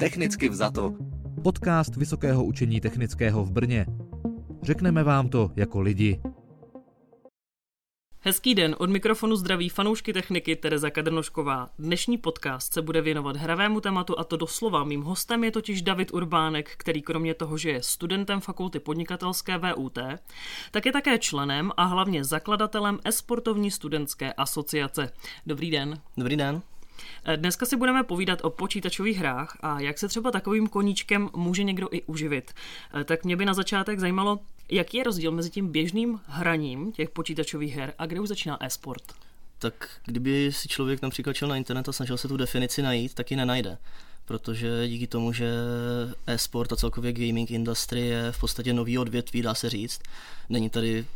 Technicky vzato. Podcast Vysokého učení technického v Brně. Řekneme vám to jako lidi. Hezký den, od mikrofonu zdraví fanoušky techniky Tereza Kadrnošková. Dnešní podcast se bude věnovat hravému tématu a to doslova. Mým hostem je totiž David Urbánek, který kromě toho, že je studentem fakulty podnikatelské VUT, tak je také členem a hlavně zakladatelem esportovní studentské asociace. Dobrý den. Dobrý den. Eh, dneska si budeme povídat o počítačových hrách a jak se třeba takovým koníčkem může někdo i uživit. Eh, tak mě by na začátek zajímalo, jaký je rozdíl mezi tím běžným hraním těch počítačových her a kde už začíná e-sport? Tak kdyby si člověk například šel na internet a snažil se tu definici najít, tak ji nenajde protože díky tomu, že e-sport a celkově gaming industry je v podstatě nový odvětví, dá se říct, není tady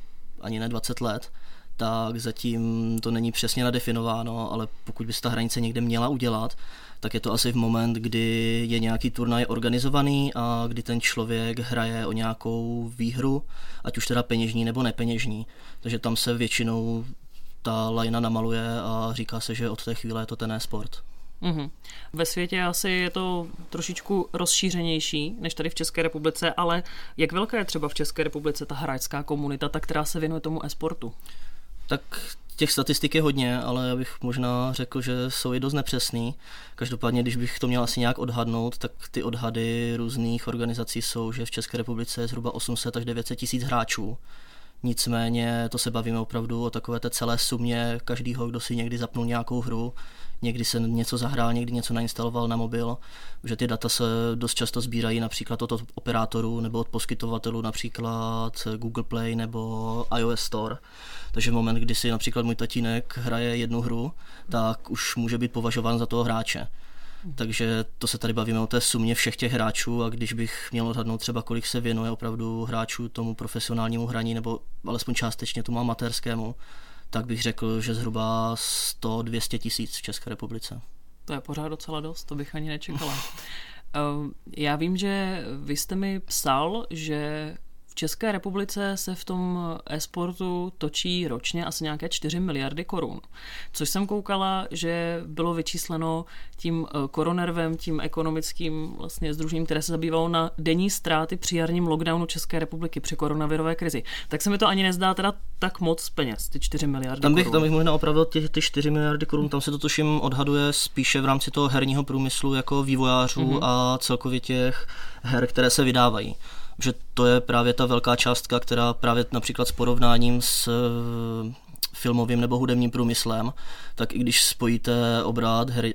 ani ne 20 let, tak zatím to není přesně nadefinováno, ale pokud by se ta hranice někde měla udělat, tak je to asi v moment, kdy je nějaký turnaj organizovaný a kdy ten člověk hraje o nějakou výhru, ať už teda peněžní nebo nepeněžní. Takže tam se většinou ta lajna namaluje a říká se, že od té chvíle je to ten sport. Mm-hmm. Ve světě asi je to trošičku rozšířenější než tady v České republice, ale jak velká je třeba v České republice ta hráčská komunita, ta, která se věnuje tomu e-sportu? Tak těch statistik je hodně, ale já bych možná řekl, že jsou i dost nepřesný. Každopádně, když bych to měl asi nějak odhadnout, tak ty odhady různých organizací jsou, že v České republice je zhruba 800 až 900 tisíc hráčů. Nicméně to se bavíme opravdu o takové té celé sumě každého, kdo si někdy zapnul nějakou hru, někdy se něco zahrál, někdy něco nainstaloval na mobil, že ty data se dost často sbírají například od operátorů nebo od poskytovatelů, například Google Play nebo iOS Store. Takže v moment, kdy si například můj tatínek hraje jednu hru, tak už může být považován za toho hráče. Takže to se tady bavíme o té sumě všech těch hráčů a když bych měl odhadnout třeba, kolik se věnuje opravdu hráčů tomu profesionálnímu hraní nebo alespoň částečně tomu amatérskému, tak bych řekl, že zhruba 100-200 tisíc v České republice. To je pořád docela dost, to bych ani nečekala. Ehm, já vím, že vy jste mi psal, že v České republice se v tom e-sportu točí ročně asi nějaké 4 miliardy korun, což jsem koukala, že bylo vyčísleno tím eh, koronervem, tím ekonomickým vlastně združením, které se zabývalo na denní ztráty při jarním lockdownu České republiky při koronavirové krizi. Tak se mi to ani nezdá teda tak moc peněz, ty 4 miliardy tam bych, korun. Tam bych možná opravdu ty, ty 4 miliardy korun, tam se to tuším odhaduje spíše v rámci toho herního průmyslu jako vývojářů mm-hmm. a celkově těch her, které se vydávají že to je právě ta velká částka, která právě například s porovnáním s eh, filmovým nebo hudebním průmyslem, tak i když spojíte obrat her, eh,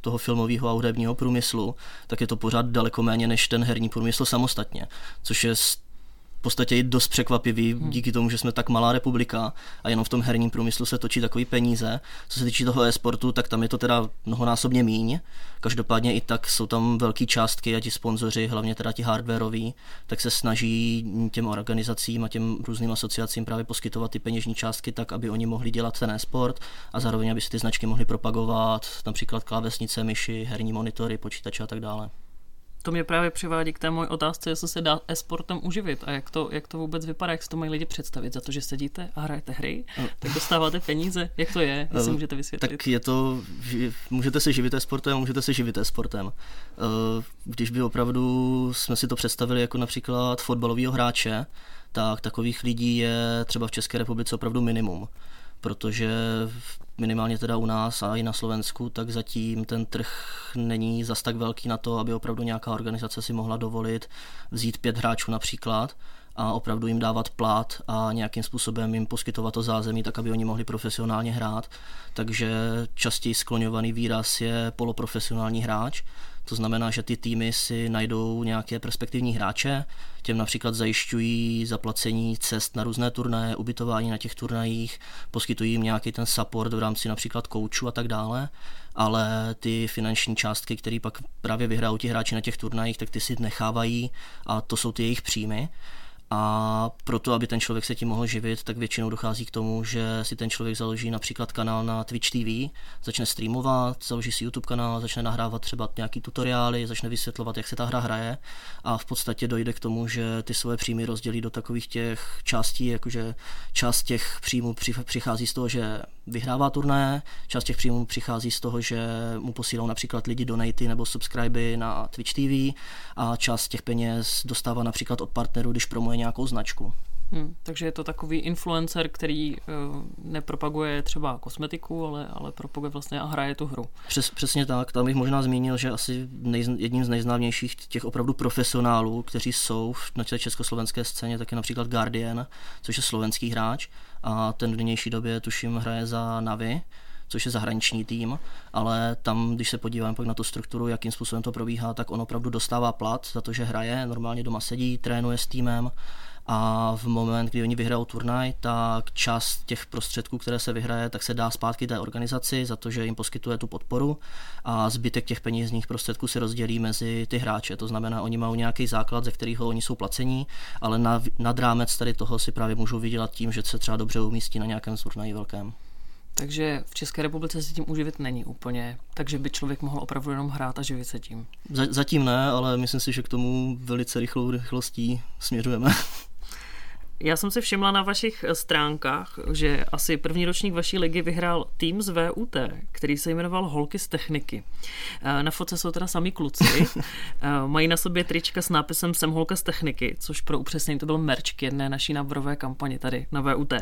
toho filmového a hudebního průmyslu, tak je to pořád daleko méně než ten herní průmysl samostatně, což je v podstatě i dost překvapivý hmm. díky tomu, že jsme tak malá republika a jenom v tom herním průmyslu se točí takový peníze. Co se týče toho e-sportu, tak tam je to teda mnohonásobně míň. Každopádně i tak jsou tam velké částky a ti sponzoři, hlavně teda ti hardwareoví, tak se snaží těm organizacím a těm různým asociacím právě poskytovat ty peněžní částky tak, aby oni mohli dělat ten e-sport a zároveň, aby si ty značky mohly propagovat, například klávesnice, myši, herní monitory, počítače a tak dále to mě právě přivádí k té moje otázce, jestli se dá e-sportem uživit a jak to, jak to vůbec vypadá, jak si to mají lidi představit. Za to, že sedíte a hrajete hry, no. tak dostáváte peníze. Jak to je, jestli můžete vysvětlit? Tak je to, můžete se živit e-sportem a můžete se živit e-sportem. Eh, když by opravdu jsme si to představili jako například fotbalového hráče, tak takových lidí je třeba v České republice opravdu minimum protože minimálně teda u nás a i na Slovensku, tak zatím ten trh není zas tak velký na to, aby opravdu nějaká organizace si mohla dovolit vzít pět hráčů například a opravdu jim dávat plat a nějakým způsobem jim poskytovat to zázemí, tak aby oni mohli profesionálně hrát. Takže častěji skloňovaný výraz je poloprofesionální hráč, to znamená, že ty týmy si najdou nějaké perspektivní hráče, těm například zajišťují zaplacení cest na různé turnaje, ubytování na těch turnajích, poskytují jim nějaký ten support v rámci například koučů a tak dále, ale ty finanční částky, které pak právě vyhrajou ti hráči na těch turnajích, tak ty si nechávají a to jsou ty jejich příjmy a proto, aby ten člověk se tím mohl živit, tak většinou dochází k tomu, že si ten člověk založí například kanál na Twitch TV, začne streamovat, založí si YouTube kanál, začne nahrávat třeba nějaký tutoriály, začne vysvětlovat, jak se ta hra hraje. A v podstatě dojde k tomu, že ty svoje příjmy rozdělí do takových těch částí, jakože část těch příjmů přichází z toho, že vyhrává turné, část těch příjmů přichází z toho, že mu posílou například lidi donaty nebo subscriby na Twitch TV a část těch peněz dostává například od partnerů, když promuje nějakou značku. Hmm, takže je to takový influencer, který uh, nepropaguje třeba kosmetiku, ale, ale propaguje vlastně a hraje tu hru. Přes, přesně tak. Tam bych možná zmínil, že asi nej, jedním z nejznámějších těch opravdu profesionálů, kteří jsou na té československé scéně, tak je například Guardian, což je slovenský hráč a ten v nynější době tuším hraje za Navi což je zahraniční tým, ale tam, když se podíváme pak na tu strukturu, jakým způsobem to probíhá, tak on opravdu dostává plat za to, že hraje, normálně doma sedí, trénuje s týmem a v moment, kdy oni vyhrajou turnaj, tak část těch prostředků, které se vyhraje, tak se dá zpátky té organizaci za to, že jim poskytuje tu podporu a zbytek těch penězních prostředků se rozdělí mezi ty hráče. To znamená, oni mají nějaký základ, ze kterého oni jsou placení, ale na, nad rámec tady toho si právě můžou vydělat tím, že se třeba dobře umístí na nějakém turnaji velkém. Takže v České republice se tím uživit není úplně, takže by člověk mohl opravdu jenom hrát a živit se tím. Zatím ne, ale myslím si, že k tomu velice rychlou rychlostí směřujeme. Já jsem si všimla na vašich eh, stránkách, že asi první ročník vaší ligy vyhrál tým z VUT, který se jmenoval Holky z techniky. Eh, na fotce jsou teda sami kluci. Eh, mají na sobě trička s nápisem Jsem holka z techniky, což pro upřesnění to byl merch k jedné naší náborové kampani tady na VUT.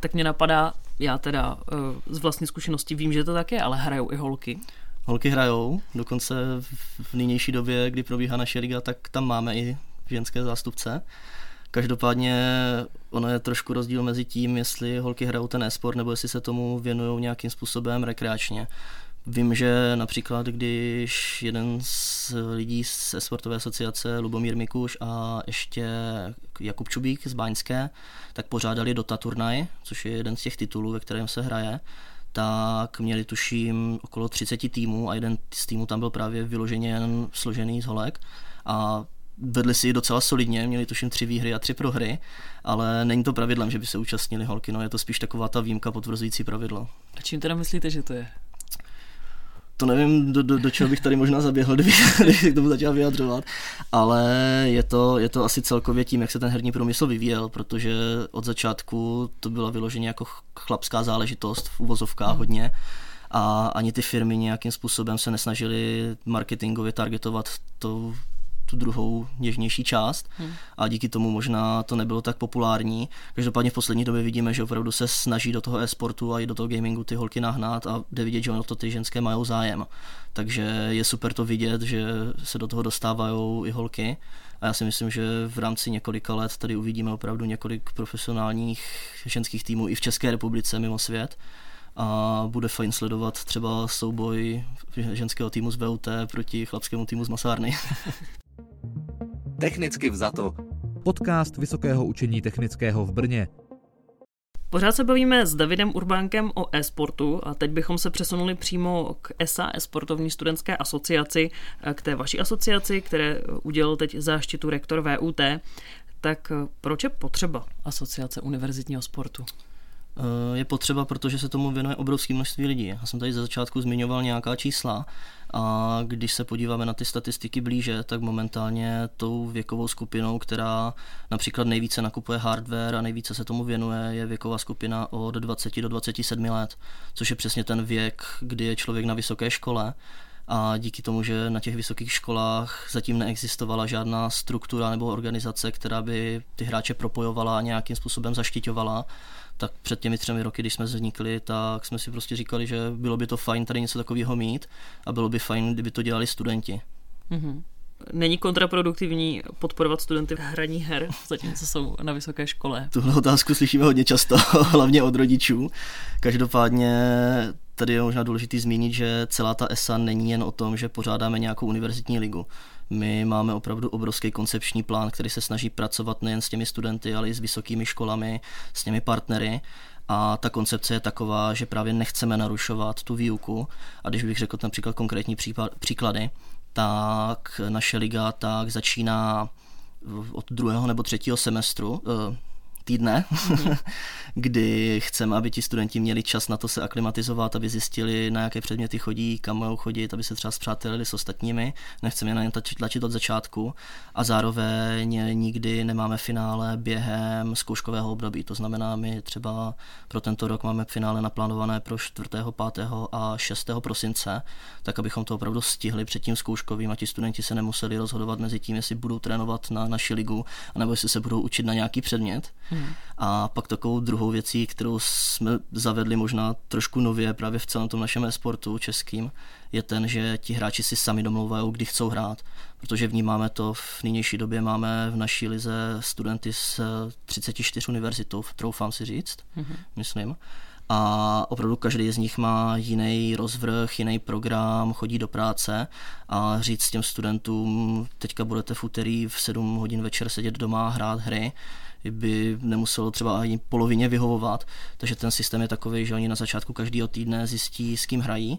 Tak mě napadá, já teda z vlastní zkušenosti vím, že to tak je, ale hrajou i holky. Holky hrajou, dokonce v nynější době, kdy probíhá naše liga, tak tam máme i ženské zástupce. Každopádně ono je trošku rozdíl mezi tím, jestli holky hrajou ten e-sport nebo jestli se tomu věnují nějakým způsobem rekreačně. Vím, že například, když jeden z lidí z sportové asociace, Lubomír Mikuš a ještě Jakub Čubík z Báňské, tak pořádali Dota turnaj, což je jeden z těch titulů, ve kterém se hraje, tak měli tuším okolo 30 týmů a jeden z týmů tam byl právě vyloženě jen složený z holek a vedli si docela solidně, měli tuším tři výhry a tři prohry, ale není to pravidlem, že by se účastnili holky, no je to spíš taková ta výjimka potvrzující pravidlo. A čím teda myslíte, že to je? To nevím, do, do, do čeho bych tady možná zaběhl, kdybych, kdybych k tomu začal vyjadřovat, ale je to, je to asi celkově tím, jak se ten herní průmysl vyvíjel, protože od začátku to byla vyloženě jako chlapská záležitost v uvozovkách hmm. hodně a ani ty firmy nějakým způsobem se nesnažily marketingově targetovat to tu druhou něžnější část hmm. a díky tomu možná to nebylo tak populární. Každopádně v poslední době vidíme, že opravdu se snaží do toho e-sportu a i do toho gamingu ty holky nahnat a jde vidět, že ono to ty ženské mají zájem. Takže je super to vidět, že se do toho dostávají i holky a já si myslím, že v rámci několika let tady uvidíme opravdu několik profesionálních ženských týmů i v České republice mimo svět a bude fajn sledovat třeba souboj ženského týmu z VUT proti chlapskému týmu z Masárny. Technicky vzato. Podcast Vysokého učení technického v Brně. Pořád se bavíme s Davidem Urbánkem o e-sportu a teď bychom se přesunuli přímo k ESA, e-sportovní studentské asociaci, k té vaší asociaci, které udělal teď záštitu rektor VUT. Tak proč je potřeba asociace univerzitního sportu? Eh, je potřeba, protože se tomu věnuje obrovské množství lidí. Já jsem tady ze začátku zmiňoval nějaká čísla a když se podíváme na ty statistiky blíže, tak momentálně tou věkovou skupinou, která například nejvíce nakupuje hardware a nejvíce se tomu věnuje, je věková skupina od 20 do 27 let, což je přesně ten věk, kdy je člověk na vysoké škole a díky tomu, že na těch vysokých školách zatím neexistovala žádná struktura nebo organizace, která by ty hráče propojovala a nějakým způsobem zaštiťovala, tak před těmi třemi roky, když jsme vznikli, tak jsme si prostě říkali, že bylo by to fajn tady něco takového mít a bylo by fajn, kdyby to dělali studenti. Mm-hmm. Není kontraproduktivní podporovat studenty v hraní her, zatímco jsou na vysoké škole? Tuhle otázku slyšíme hodně často, hlavně od rodičů. Každopádně tady je možná důležité zmínit, že celá ta ESA není jen o tom, že pořádáme nějakou univerzitní ligu. My máme opravdu obrovský koncepční plán, který se snaží pracovat nejen s těmi studenty, ale i s vysokými školami, s těmi partnery. A ta koncepce je taková, že právě nechceme narušovat tu výuku. A když bych řekl například konkrétní příklady, tak naše liga tak začíná od druhého nebo třetího semestru, eh, týdne, mm-hmm. kdy chceme, aby ti studenti měli čas na to se aklimatizovat, aby zjistili, na jaké předměty chodí, kam mohou chodit, aby se třeba zpřátelili s ostatními. Nechceme je na ně tlačit od začátku a zároveň nikdy nemáme finále během zkouškového období. To znamená, my třeba pro tento rok máme finále naplánované pro 4., 5. a 6. prosince, tak abychom to opravdu stihli před tím zkouškovým a ti studenti se nemuseli rozhodovat mezi tím, jestli budou trénovat na naši ligu, anebo jestli se budou učit na nějaký předmět. Hmm. A pak takovou druhou věcí, kterou jsme zavedli možná trošku nově právě v celém tom našem e-sportu českým, je ten, že ti hráči si sami domlouvají, kdy chcou hrát. Protože vnímáme to, v nynější době máme v naší lize studenty z 34 univerzitou, troufám si říct, mm-hmm. myslím a opravdu každý z nich má jiný rozvrh, jiný program, chodí do práce a říct těm studentům, teďka budete v úterý v 7 hodin večer sedět doma a hrát hry, by nemuselo třeba ani polovině vyhovovat. Takže ten systém je takový, že oni na začátku každého týdne zjistí, s kým hrají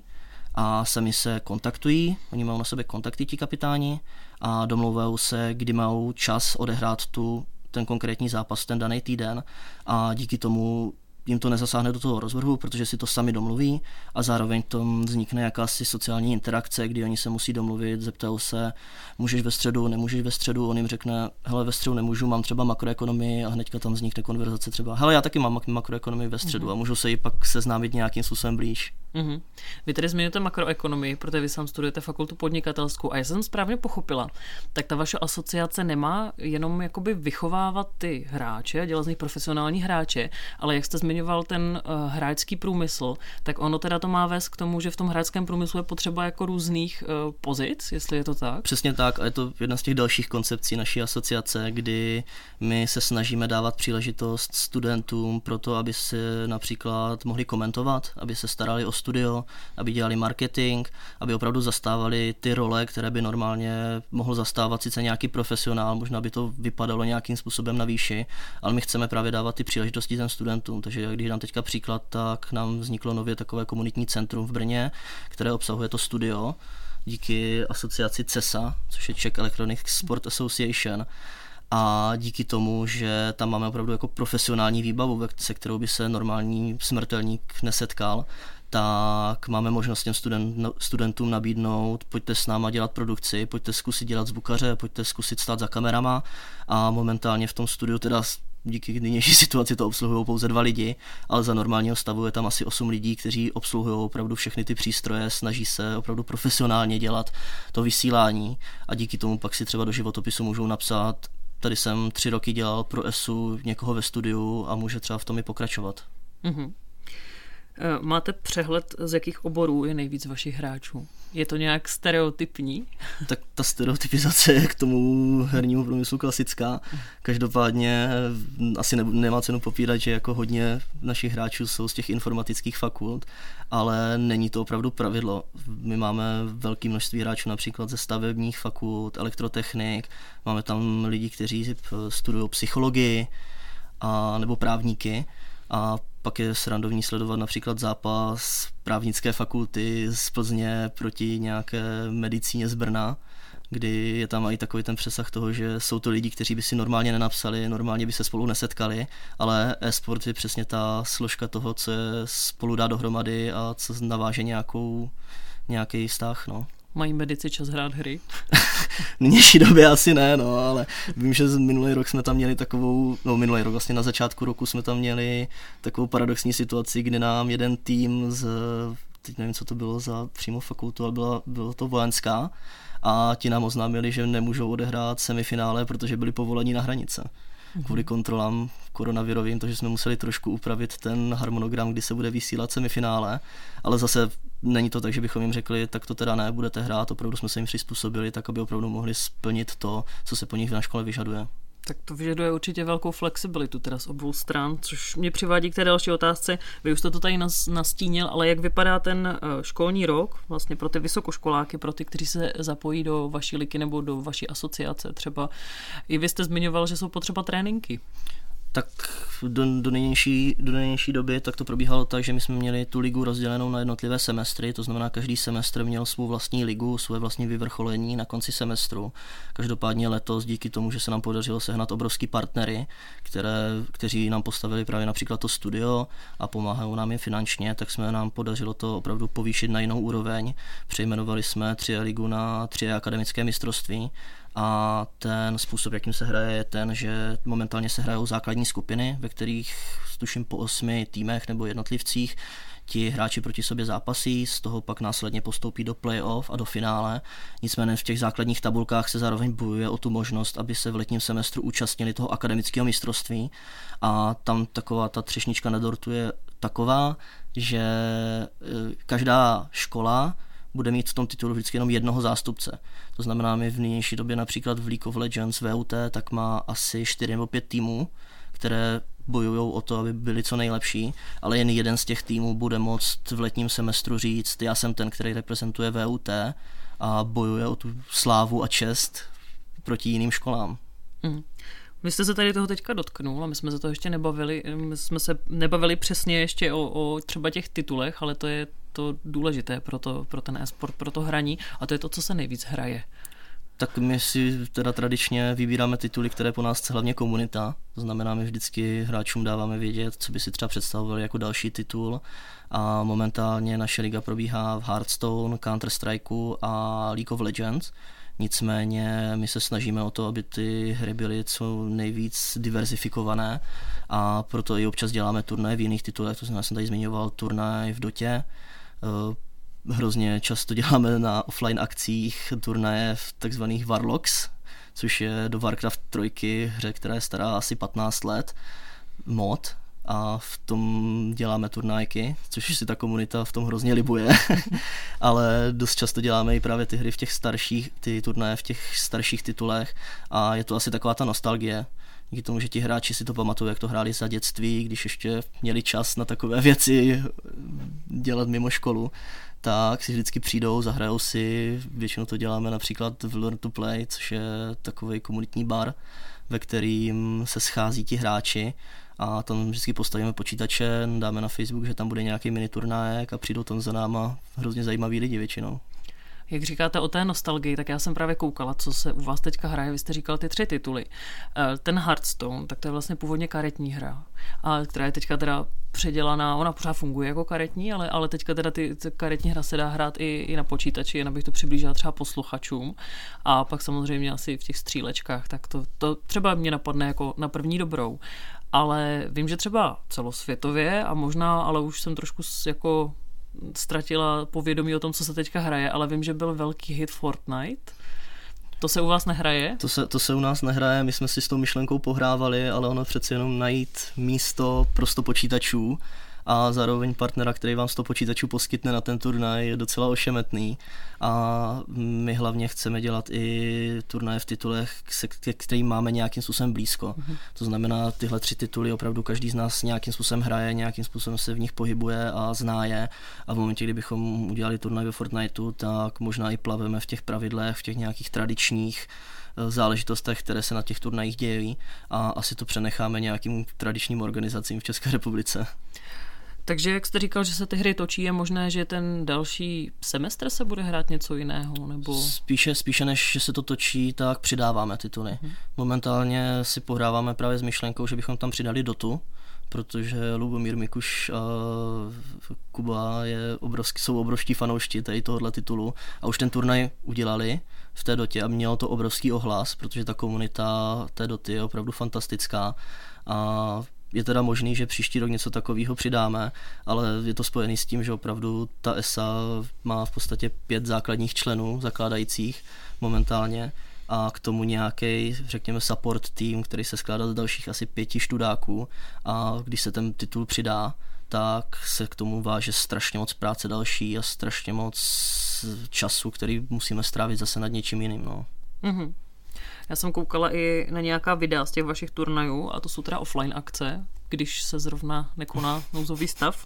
a sami se kontaktují, oni mají na sebe kontakty ti kapitáni a domlouvají se, kdy mají čas odehrát tu ten konkrétní zápas ten daný týden a díky tomu jim to nezasáhne do toho rozvrhu, protože si to sami domluví a zároveň tom vznikne jakási sociální interakce, kdy oni se musí domluvit, zeptají se, můžeš ve středu, nemůžeš ve středu, on jim řekne, hele, ve středu nemůžu, mám třeba makroekonomii a hnedka tam vznikne konverzace třeba, hele, já taky mám makroekonomii ve středu mm-hmm. a můžu se ji pak seznámit nějakým způsobem blíž. Mm-hmm. Vy tedy zmiňujete makroekonomii, protože vy sám studujete fakultu podnikatelskou a já jsem správně pochopila, tak ta vaše asociace nemá jenom jakoby vychovávat ty hráče, dělat z nich profesionální hráče, ale jak jste zmiňoval ten uh, hráčský průmysl, tak ono teda to má vést k tomu, že v tom hráčském průmyslu je potřeba jako různých uh, pozic, jestli je to tak? Přesně tak a je to jedna z těch dalších koncepcí naší asociace, kdy my se snažíme dávat příležitost studentům pro to, aby se například mohli komentovat, aby se starali o studio, aby dělali marketing, aby opravdu zastávali ty role, které by normálně mohl zastávat sice nějaký profesionál, možná by to vypadalo nějakým způsobem na výši, ale my chceme právě dávat ty příležitosti těm studentům. Takže když dám teďka příklad, tak nám vzniklo nově takové komunitní centrum v Brně, které obsahuje to studio díky asociaci CESA, což je Czech Electronic Sport Association, a díky tomu, že tam máme opravdu jako profesionální výbavu, se kterou by se normální smrtelník nesetkal, tak máme možnost těm student, no, studentům nabídnout, pojďte s náma dělat produkci, pojďte zkusit dělat zvukaře, pojďte zkusit stát za kamerama. A momentálně v tom studiu teda díky nynější situaci to obsluhují pouze dva lidi, ale za normálního stavu je tam asi osm lidí, kteří obsluhují opravdu všechny ty přístroje, snaží se opravdu profesionálně dělat to vysílání a díky tomu pak si třeba do životopisu můžou napsat, tady jsem tři roky dělal pro ESU někoho ve studiu a může třeba v tom i pokračovat. Mm-hmm. Eh, máte přehled, z jakých oborů je nejvíc vašich hráčů? Je to nějak stereotypní? Tak ta stereotypizace je k tomu hernímu průmyslu klasická. Každopádně eh, asi ne, nemá cenu popírat, že jako hodně našich hráčů jsou z těch informatických fakult, ale není to opravdu pravidlo. My máme velké množství hráčů například ze stavebních fakult, elektrotechnik, máme tam lidi, kteří studují psychologii a, nebo právníky a pak je srandovní sledovat například zápas právnické fakulty z Plzně proti nějaké medicíně z Brna, kdy je tam i takový ten přesah toho, že jsou to lidi, kteří by si normálně nenapsali, normálně by se spolu nesetkali, ale e-sport je přesně ta složka toho, co je spolu dá dohromady a co naváže nějakou, nějaký vztah. No. Mají medici čas hrát hry? v nynější době asi ne, no, ale vím, že minulý rok jsme tam měli takovou, no minulý rok, vlastně na začátku roku jsme tam měli takovou paradoxní situaci, kdy nám jeden tým z, teď nevím, co to bylo za přímo fakultu, ale byla, bylo to vojenská, a ti nám oznámili, že nemůžou odehrát semifinále, protože byli povoleni na hranice kvůli kontrolám koronavirovým, takže jsme museli trošku upravit ten harmonogram, kdy se bude vysílat semifinále, ale zase není to tak, že bychom jim řekli, tak to teda ne, budete hrát, opravdu jsme se jim přizpůsobili, tak aby opravdu mohli splnit to, co se po nich na škole vyžaduje. Tak to vyžaduje určitě velkou flexibilitu teda z obou stran, což mě přivádí k té další otázce. Vy už jste to tady nastínil, ale jak vypadá ten eh, školní rok vlastně pro ty vysokoškoláky, pro ty, kteří se zapojí do vaší liky nebo do vaší asociace třeba? I vy jste zmiňoval, že jsou potřeba tréninky. Tak do, do, nynější, do nynější doby tak to probíhalo tak, že my jsme měli tu ligu rozdělenou na jednotlivé semestry, to znamená, každý semestr měl svou vlastní ligu, svoje vlastní vyvrcholení na konci semestru. Každopádně letos díky tomu, že se nám podařilo sehnat obrovský partnery, které, kteří nám postavili právě například to studio a pomáhají nám i finančně, tak jsme nám podařilo to opravdu povýšit na jinou úroveň. Přejmenovali jsme tři ligu na tři akademické mistrovství a ten způsob, jakým se hraje, je ten, že momentálně se hrajou základní skupiny, ve kterých tuším po osmi týmech nebo jednotlivcích ti hráči proti sobě zápasí, z toho pak následně postoupí do playoff a do finále. Nicméně v těch základních tabulkách se zároveň bojuje o tu možnost, aby se v letním semestru účastnili toho akademického mistrovství a tam taková ta třešnička na dortu je taková, že e, každá škola bude mít v tom titulu vždycky jenom jednoho zástupce. To znamená, my v nynější době například v League of Legends VUT tak má asi 4 nebo 5 týmů, které bojují o to, aby byli co nejlepší, ale jen jeden z těch týmů bude moct v letním semestru říct, já jsem ten, který reprezentuje VUT a bojuje o tu slávu a čest proti jiným školám. Mm. Vy jste se tady toho teďka dotknul a my jsme se to ještě nebavili, my jsme se nebavili přesně ještě o, o třeba těch titulech, ale to je to důležité pro, to, pro ten e-sport, pro to hraní a to je to, co se nejvíc hraje. Tak my si teda tradičně vybíráme tituly, které po nás chce hlavně komunita. To znamená, my vždycky hráčům dáváme vědět, co by si třeba představovali jako další titul. A momentálně naše liga probíhá v Hearthstone, Counter-Strikeu a League of Legends. Nicméně my se snažíme o to, aby ty hry byly co nejvíc diverzifikované a proto i občas děláme turnaje v jiných titulech, to znamená, jsem tady zmiňoval turnaj v Dotě, hrozně často děláme na offline akcích turnaje v takzvaných Warlocks, což je do Warcraft 3 hře, která je stará asi 15 let, mod, a v tom děláme turnajky, což si ta komunita v tom hrozně libuje, ale dost často děláme i právě ty hry v těch starších, ty turnaje v těch starších titulech. A je to asi taková ta nostalgie, díky tomu, že ti hráči si to pamatují, jak to hráli za dětství, když ještě měli čas na takové věci dělat mimo školu, tak si vždycky přijdou, zahrajou si, většinou to děláme například v Learn to Play, což je takový komunitní bar, ve kterým se schází ti hráči a tam vždycky postavíme počítače, dáme na Facebook, že tam bude nějaký mini turnájek a přijdou tam za náma hrozně zajímaví lidi většinou. Jak říkáte o té nostalgii, tak já jsem právě koukala, co se u vás teďka hraje. Vy jste říkal ty tři tituly. Eh, ten Hearthstone, tak to je vlastně původně karetní hra, a která je teďka teda předělaná, ona pořád funguje jako karetní, ale, ale teďka teda ty, ty karetní hra se dá hrát i, i na počítači, jen abych to přiblížila třeba posluchačům. A pak samozřejmě asi v těch střílečkách, tak to, to třeba mě napadne jako na první dobrou. Ale vím, že třeba celosvětově a možná, ale už jsem trošku jako ztratila povědomí o tom, co se teďka hraje, ale vím, že byl velký hit Fortnite. To se u vás nehraje? To se, to se u nás nehraje, my jsme si s tou myšlenkou pohrávali, ale ono přeci jenom najít místo prosto počítačů a zároveň partnera, který vám z toho počítačů poskytne na ten turnaj, je docela ošemetný. A my hlavně chceme dělat i turnaje v titulech, ke kterým máme nějakým způsobem blízko. Mm-hmm. To znamená, tyhle tři tituly opravdu každý z nás nějakým způsobem hraje, nějakým způsobem se v nich pohybuje a zná je. A v momentě, kdybychom udělali turnaj ve Fortniteu, tak možná i plaveme v těch pravidlech, v těch nějakých tradičních eh, záležitostech, které se na těch turnajích dějí a asi to přenecháme nějakým tradičním organizacím v České republice. Takže jak jste říkal, že se ty hry točí, je možné, že ten další semestr se bude hrát něco jiného? Nebo... Spíše, spíše než že se to točí, tak přidáváme tituly. Hmm. Momentálně si pohráváme právě s myšlenkou, že bychom tam přidali dotu, protože Lubomír Mikuš a Kuba je obrovský, jsou obrovští fanoušti tady tohohle titulu a už ten turnaj udělali v té dotě a mělo to obrovský ohlas, protože ta komunita té doty je opravdu fantastická a je teda možný, že příští rok něco takového přidáme, ale je to spojený s tím, že opravdu ta ESA má v podstatě pět základních členů zakládajících momentálně a k tomu nějaký, řekněme, support tým, který se skládá z dalších asi pěti študáků a když se ten titul přidá, tak se k tomu váže strašně moc práce další a strašně moc času, který musíme strávit zase nad něčím jiným. No. Mm-hmm. Já jsem koukala i na nějaká videa z těch vašich turnajů a to jsou teda offline akce, když se zrovna nekoná nouzový stav.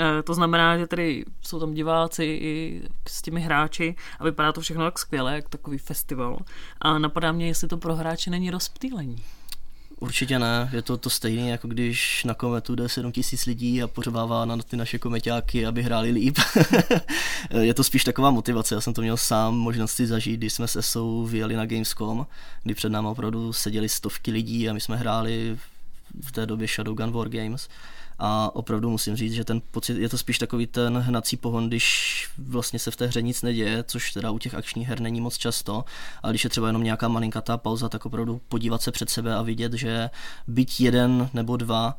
E, to znamená, že tady jsou tam diváci i s těmi hráči a vypadá to všechno tak skvěle, jak takový festival. A napadá mě, jestli to pro hráče není rozptýlení. Určitě ne, je to to stejné, jako když na kometu jde 7 tisíc lidí a pořebává na ty naše komeťáky, aby hráli líp. je to spíš taková motivace, já jsem to měl sám možnosti zažít, když jsme se SO vyjeli na Gamescom, kdy před námi opravdu seděli stovky lidí a my jsme hráli v té době Shadowgun War Games a opravdu musím říct, že ten pocit, je to spíš takový ten hnací pohon, když vlastně se v té hře nic neděje, což teda u těch akčních her není moc často, ale když je třeba jenom nějaká malinkatá pauza, tak opravdu podívat se před sebe a vidět, že byť jeden nebo dva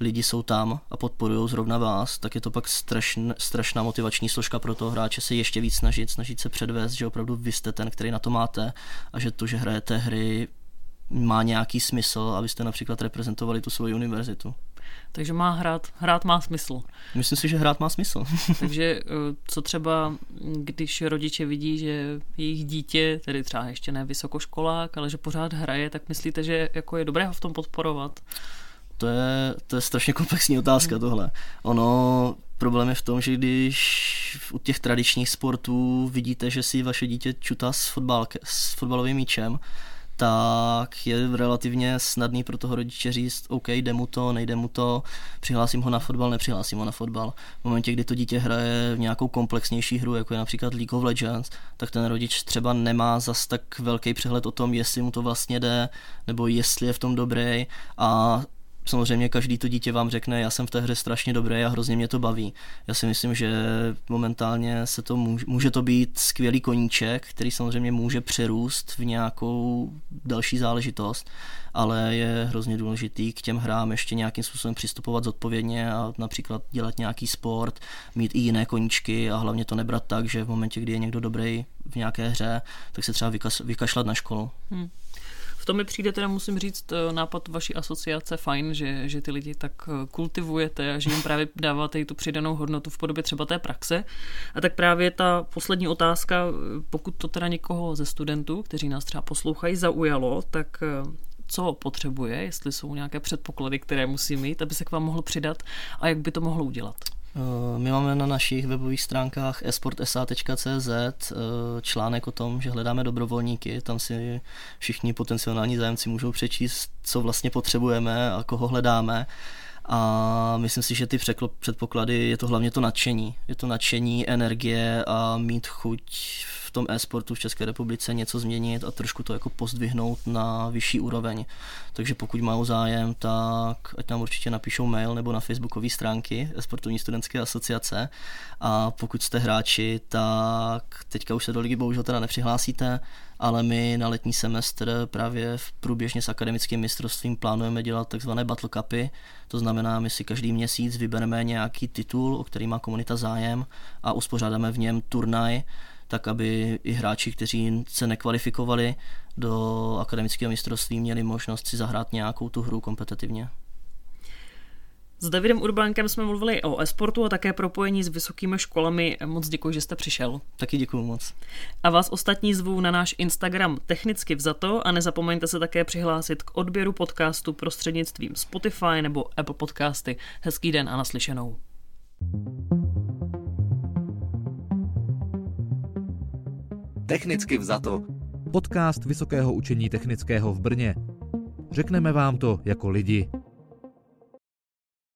lidi jsou tam a podporují zrovna vás, tak je to pak strašn, strašná motivační složka pro toho hráče se ještě víc snažit, snažit se předvést, že opravdu vy jste ten, který na to máte a že to, že hrajete hry, má nějaký smysl, abyste například reprezentovali tu svoji univerzitu. Takže má hrát, hrát má smysl. Myslím si, že hrát má smysl. Takže eh, co třeba, když rodiče vidí, že jejich dítě, tedy třeba ještě ne vysokoškolák, ale že pořád hraje, tak myslíte, že jako je dobré ho v tom podporovat? To je, to je strašně komplexní otázka hmm. tohle. Ono, problém je v tom, že když u těch tradičních sportů vidíte, že si vaše dítě čutá s, fotbalke, s fotbalovým míčem, tak je relativně snadný pro toho rodiče říct, OK, jde mu to, nejde mu to, přihlásím ho na fotbal, nepřihlásím ho na fotbal. V momentě, kdy to dítě hraje v nějakou komplexnější hru, jako je například League of Legends, tak ten rodič třeba nemá zas tak velký přehled o tom, jestli mu to vlastně jde, nebo jestli je v tom dobrý a Samozřejmě každý to dítě vám řekne, já jsem v té hře strašně dobrý a hrozně mě to baví. Já si myslím, že momentálně se to může, může to být skvělý koníček, který samozřejmě může přerůst v nějakou další záležitost, ale je hrozně důležitý k těm hrám ještě nějakým způsobem přistupovat zodpovědně a například dělat nějaký sport, mít i jiné koníčky a hlavně to nebrat tak, že v momentě, kdy je někdo dobrý v nějaké hře, tak se třeba vykašlat na školu. Hmm. V tom mi přijde teda, musím říct, eh, nápad vaší asociace fajn, že, že ty lidi tak eh, kultivujete a že jim právě dáváte i tu přidanou hodnotu v podobě třeba té praxe. A tak právě ta poslední otázka, eh, pokud to teda někoho ze studentů, kteří nás třeba poslouchají, zaujalo, tak co potřebuje, jestli jsou nějaké předpoklady, které musí mít, aby se k vám mohl přidat a jak by to mohlo udělat. Eh, my máme na našich webových stránkách esportsa.cz eh, článek o tom, že hledáme dobrovolníky, tam si všichni potenciální zájemci můžou přečíst, co vlastně potřebujeme a koho hledáme. A myslím si, že ty předpoklady je to hlavně to nadšení. Je to nadšení, energie a mít chuť v tom e-sportu v České republice něco změnit a trošku to jako pozdvihnout na vyšší úroveň. Takže pokud mají zájem, tak ať nám určitě napíšou mail nebo na facebookové stránky e-sportovní studentské asociace. A pokud jste hráči, tak teďka už se do ligy bohužel teda nepřihlásíte, ale my na letní semestr právě v průběžně s akademickým mistrovstvím plánujeme dělat takzvané battle cupy, to znamená, my si každý měsíc vybereme nějaký titul, o který má komunita zájem a uspořádáme v něm turnaj, tak aby i hráči, kteří se nekvalifikovali do akademického mistrovství, měli možnost si zahrát nějakou tu hru kompetitivně. S Davidem Urbánkem jsme mluvili o e-sportu a také propojení s vysokými školami. Moc děkuji, že jste přišel. Taky děkuji moc. A vás ostatní zvu na náš Instagram technicky vzato a nezapomeňte se také přihlásit k odběru podcastu prostřednictvím Spotify nebo Apple Podcasty. Hezký den a naslyšenou. Technicky vzato. Podcast Vysokého učení technického v Brně. Řekneme vám to jako lidi.